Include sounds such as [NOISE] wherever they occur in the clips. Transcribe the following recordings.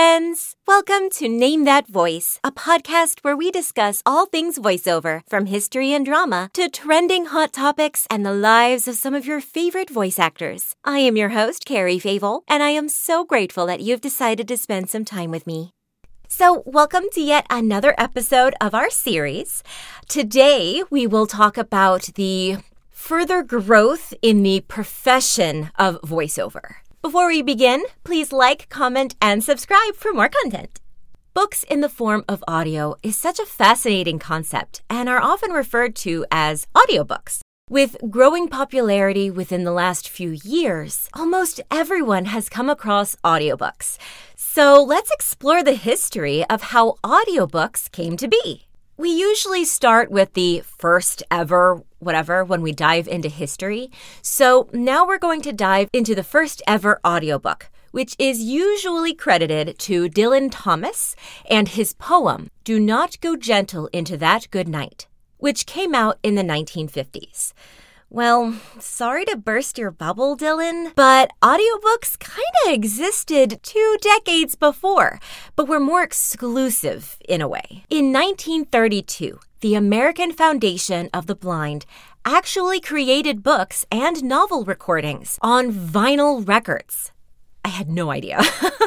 friends! Welcome to Name That Voice, a podcast where we discuss all things voiceover, from history and drama to trending hot topics and the lives of some of your favorite voice actors. I am your host, Carrie Favel, and I am so grateful that you've decided to spend some time with me. So, welcome to yet another episode of our series. Today, we will talk about the further growth in the profession of voiceover. Before we begin, please like, comment, and subscribe for more content. Books in the form of audio is such a fascinating concept and are often referred to as audiobooks. With growing popularity within the last few years, almost everyone has come across audiobooks. So let's explore the history of how audiobooks came to be. We usually start with the first ever whatever when we dive into history. So now we're going to dive into the first ever audiobook, which is usually credited to Dylan Thomas and his poem, Do Not Go Gentle into That Good Night, which came out in the 1950s. Well, sorry to burst your bubble, Dylan, but audiobooks kind of existed two decades before, but were more exclusive in a way. In 1932, the American Foundation of the Blind actually created books and novel recordings on vinyl records. I had no idea.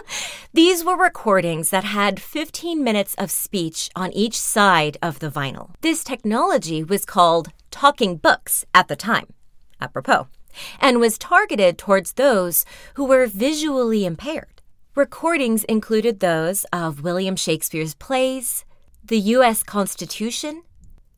[LAUGHS] These were recordings that had 15 minutes of speech on each side of the vinyl. This technology was called talking books at the time, apropos, and was targeted towards those who were visually impaired. Recordings included those of William Shakespeare's plays, the U.S. Constitution,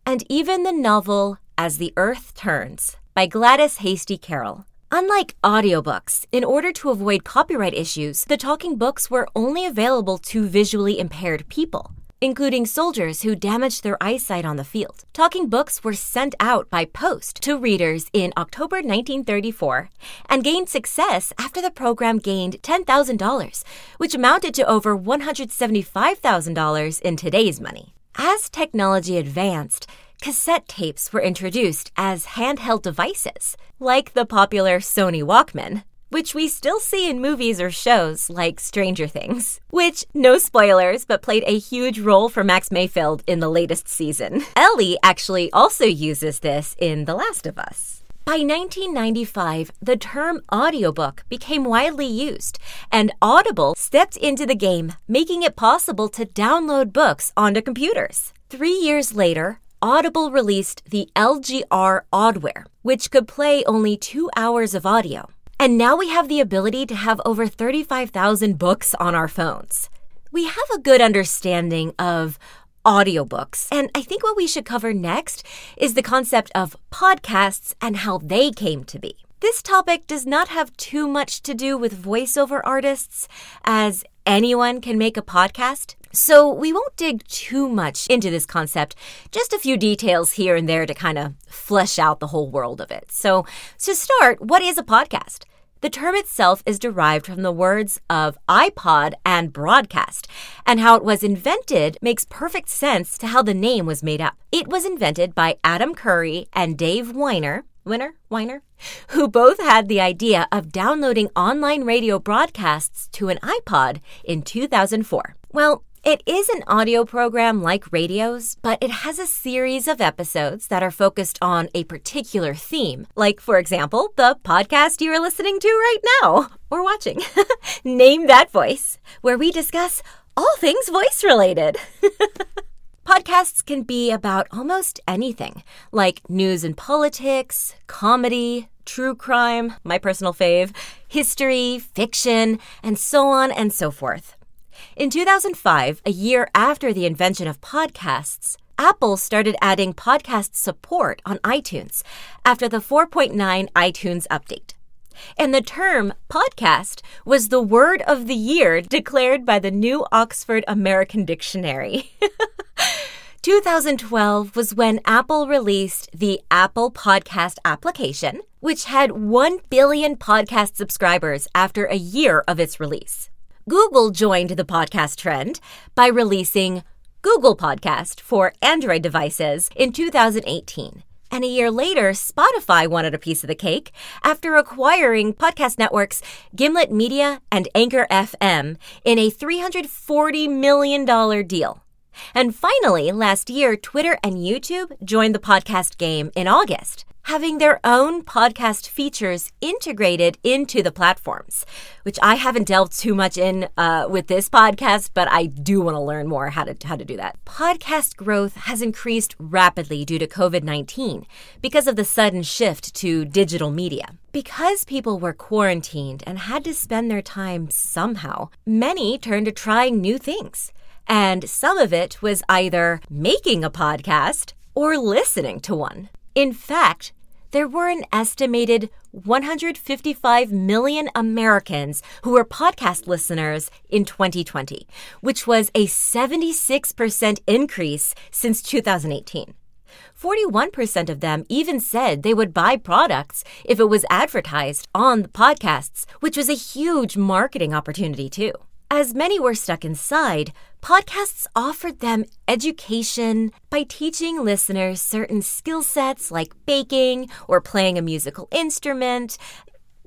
and even the novel As the Earth Turns by Gladys Hasty Carroll. Unlike audiobooks, in order to avoid copyright issues, the talking books were only available to visually impaired people including soldiers who damaged their eyesight on the field. Talking books were sent out by post to readers in October 1934 and gained success after the program gained $10,000, which amounted to over $175,000 in today's money. As technology advanced, cassette tapes were introduced as handheld devices, like the popular Sony Walkman which we still see in movies or shows like Stranger Things, which, no spoilers, but played a huge role for Max Mayfield in the latest season. Ellie actually also uses this in The Last of Us. By 1995, the term audiobook became widely used, and Audible stepped into the game, making it possible to download books onto computers. Three years later, Audible released the LGR Audware, which could play only two hours of audio. And now we have the ability to have over 35,000 books on our phones. We have a good understanding of audiobooks. And I think what we should cover next is the concept of podcasts and how they came to be. This topic does not have too much to do with voiceover artists, as anyone can make a podcast. So we won't dig too much into this concept, just a few details here and there to kind of flesh out the whole world of it. So, to start, what is a podcast? The term itself is derived from the words of iPod and broadcast, and how it was invented makes perfect sense to how the name was made up. It was invented by Adam Curry and Dave Winer, Winner, Weiner, who both had the idea of downloading online radio broadcasts to an iPod in 2004. Well, it is an audio program like radios, but it has a series of episodes that are focused on a particular theme. Like, for example, the podcast you are listening to right now or watching. [LAUGHS] Name That Voice, where we discuss all things voice related. [LAUGHS] Podcasts can be about almost anything, like news and politics, comedy, true crime, my personal fave, history, fiction, and so on and so forth. In 2005, a year after the invention of podcasts, Apple started adding podcast support on iTunes after the 4.9 iTunes update. And the term podcast was the word of the year declared by the New Oxford American Dictionary. [LAUGHS] 2012 was when Apple released the Apple Podcast application, which had 1 billion podcast subscribers after a year of its release. Google joined the podcast trend by releasing Google Podcast for Android devices in 2018, And a year later, Spotify wanted a piece of the cake after acquiring podcast networks Gimlet Media and Anchor FM in a $340 million deal. And finally, last year, Twitter and YouTube joined the podcast game in August having their own podcast features integrated into the platforms, which I haven't delved too much in uh, with this podcast, but I do want to learn more how to, how to do that. Podcast growth has increased rapidly due to COVID 19 because of the sudden shift to digital media. Because people were quarantined and had to spend their time somehow, many turned to trying new things. And some of it was either making a podcast or listening to one. In fact, there were an estimated 155 million Americans who were podcast listeners in 2020, which was a 76% increase since 2018. 41% of them even said they would buy products if it was advertised on the podcasts, which was a huge marketing opportunity, too. As many were stuck inside, podcasts offered them education by teaching listeners certain skill sets like baking or playing a musical instrument,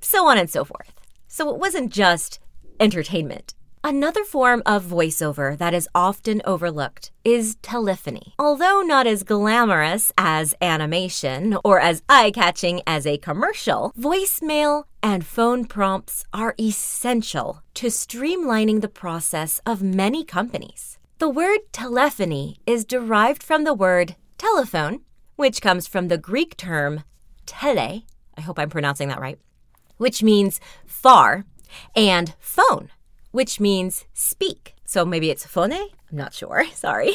so on and so forth. So it wasn't just entertainment. Another form of voiceover that is often overlooked is telephony. Although not as glamorous as animation or as eye catching as a commercial, voicemail and phone prompts are essential to streamlining the process of many companies. The word telephony is derived from the word telephone, which comes from the Greek term tele, I hope I'm pronouncing that right, which means far, and phone which means speak. So maybe it's phone? I'm not sure. [LAUGHS] Sorry.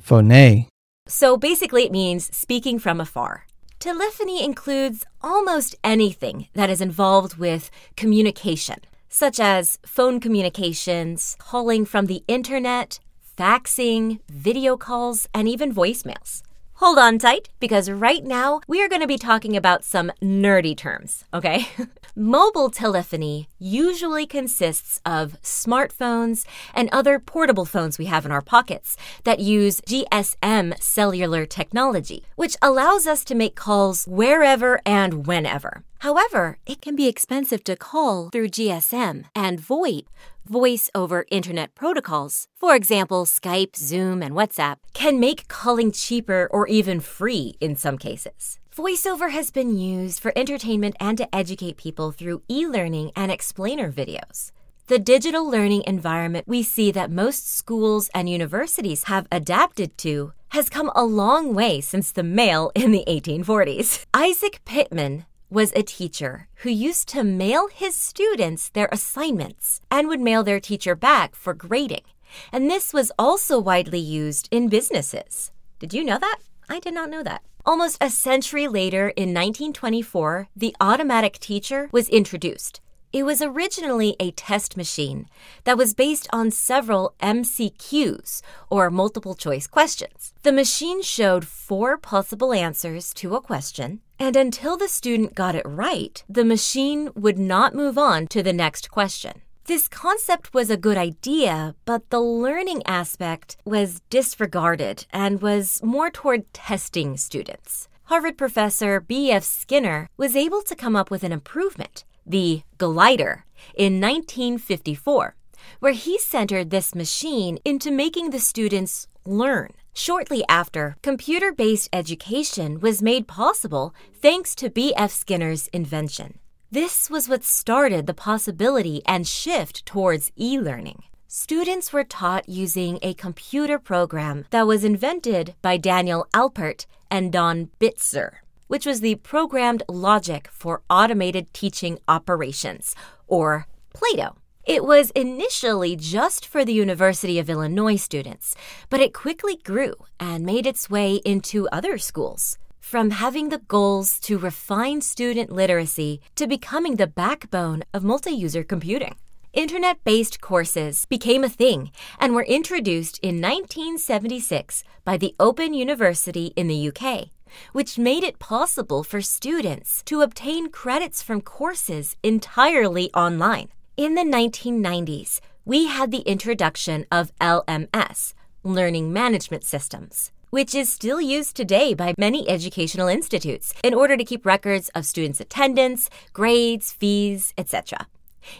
phone. So basically, it means speaking from afar. Telephony includes almost anything that is involved with communication, such as phone communications, calling from the internet, faxing, video calls, and even voicemails. Hold on tight, because right now we are going to be talking about some nerdy terms, okay? [LAUGHS] Mobile telephony usually consists of smartphones and other portable phones we have in our pockets that use GSM cellular technology, which allows us to make calls wherever and whenever. However, it can be expensive to call through GSM and VoIP, voice over internet protocols, for example, Skype, Zoom, and WhatsApp, can make calling cheaper or even free in some cases. VoiceOver has been used for entertainment and to educate people through e learning and explainer videos. The digital learning environment we see that most schools and universities have adapted to has come a long way since the mail in the 1840s. Isaac Pitman was a teacher who used to mail his students their assignments and would mail their teacher back for grading. And this was also widely used in businesses. Did you know that? I did not know that. Almost a century later, in 1924, the automatic teacher was introduced. It was originally a test machine that was based on several MCQs, or multiple choice questions. The machine showed four possible answers to a question, and until the student got it right, the machine would not move on to the next question. This concept was a good idea, but the learning aspect was disregarded and was more toward testing students. Harvard professor B.F. Skinner was able to come up with an improvement, the glider, in 1954, where he centered this machine into making the students learn. Shortly after, computer based education was made possible thanks to B.F. Skinner's invention. This was what started the possibility and shift towards e learning. Students were taught using a computer program that was invented by Daniel Alpert and Don Bitzer, which was the programmed logic for automated teaching operations, or Plato. It was initially just for the University of Illinois students, but it quickly grew and made its way into other schools. From having the goals to refine student literacy to becoming the backbone of multi user computing. Internet based courses became a thing and were introduced in 1976 by the Open University in the UK, which made it possible for students to obtain credits from courses entirely online. In the 1990s, we had the introduction of LMS, Learning Management Systems, which is still used today by many educational institutes in order to keep records of students' attendance, grades, fees, etc.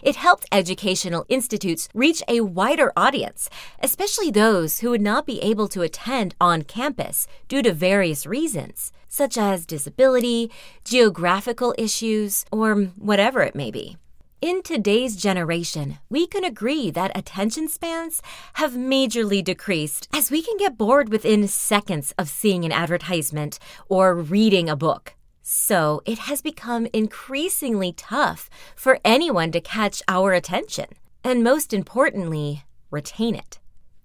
It helped educational institutes reach a wider audience, especially those who would not be able to attend on campus due to various reasons, such as disability, geographical issues, or whatever it may be. In today's generation, we can agree that attention spans have majorly decreased as we can get bored within seconds of seeing an advertisement or reading a book. So it has become increasingly tough for anyone to catch our attention, and most importantly, retain it.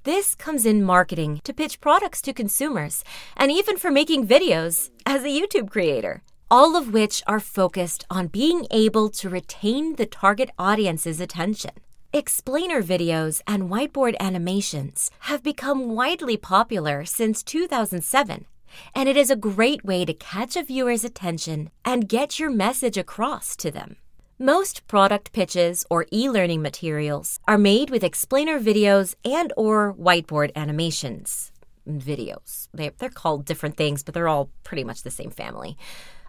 This comes in marketing to pitch products to consumers, and even for making videos as a YouTube creator all of which are focused on being able to retain the target audience's attention. Explainer videos and whiteboard animations have become widely popular since 2007, and it is a great way to catch a viewer's attention and get your message across to them. Most product pitches or e-learning materials are made with explainer videos and or whiteboard animations videos. They, are called different things, but they're all pretty much the same family.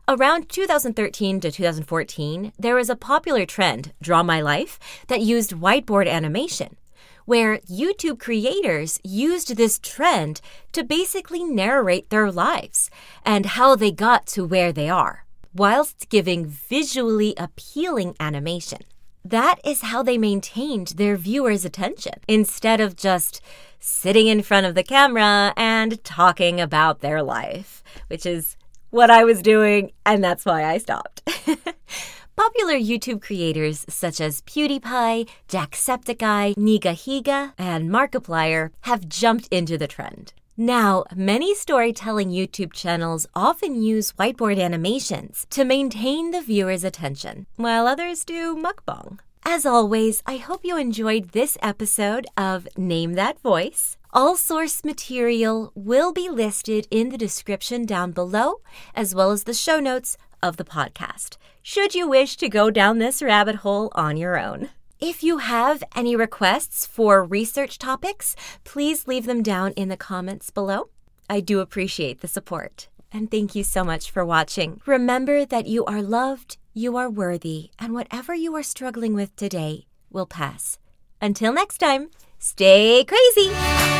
Around 2013 to 2014, there was a popular trend, Draw My Life, that used whiteboard animation, where YouTube creators used this trend to basically narrate their lives and how they got to where they are, whilst giving visually appealing animation. That is how they maintained their viewers' attention instead of just sitting in front of the camera and talking about their life, which is what I was doing, and that's why I stopped. [LAUGHS] Popular YouTube creators such as PewDiePie, Jacksepticeye, Nigahiga, and Markiplier have jumped into the trend. Now, many storytelling YouTube channels often use whiteboard animations to maintain the viewer's attention, while others do mukbang. As always, I hope you enjoyed this episode of Name That Voice. All source material will be listed in the description down below, as well as the show notes of the podcast, should you wish to go down this rabbit hole on your own. If you have any requests for research topics, please leave them down in the comments below. I do appreciate the support. And thank you so much for watching. Remember that you are loved, you are worthy, and whatever you are struggling with today will pass. Until next time, stay crazy!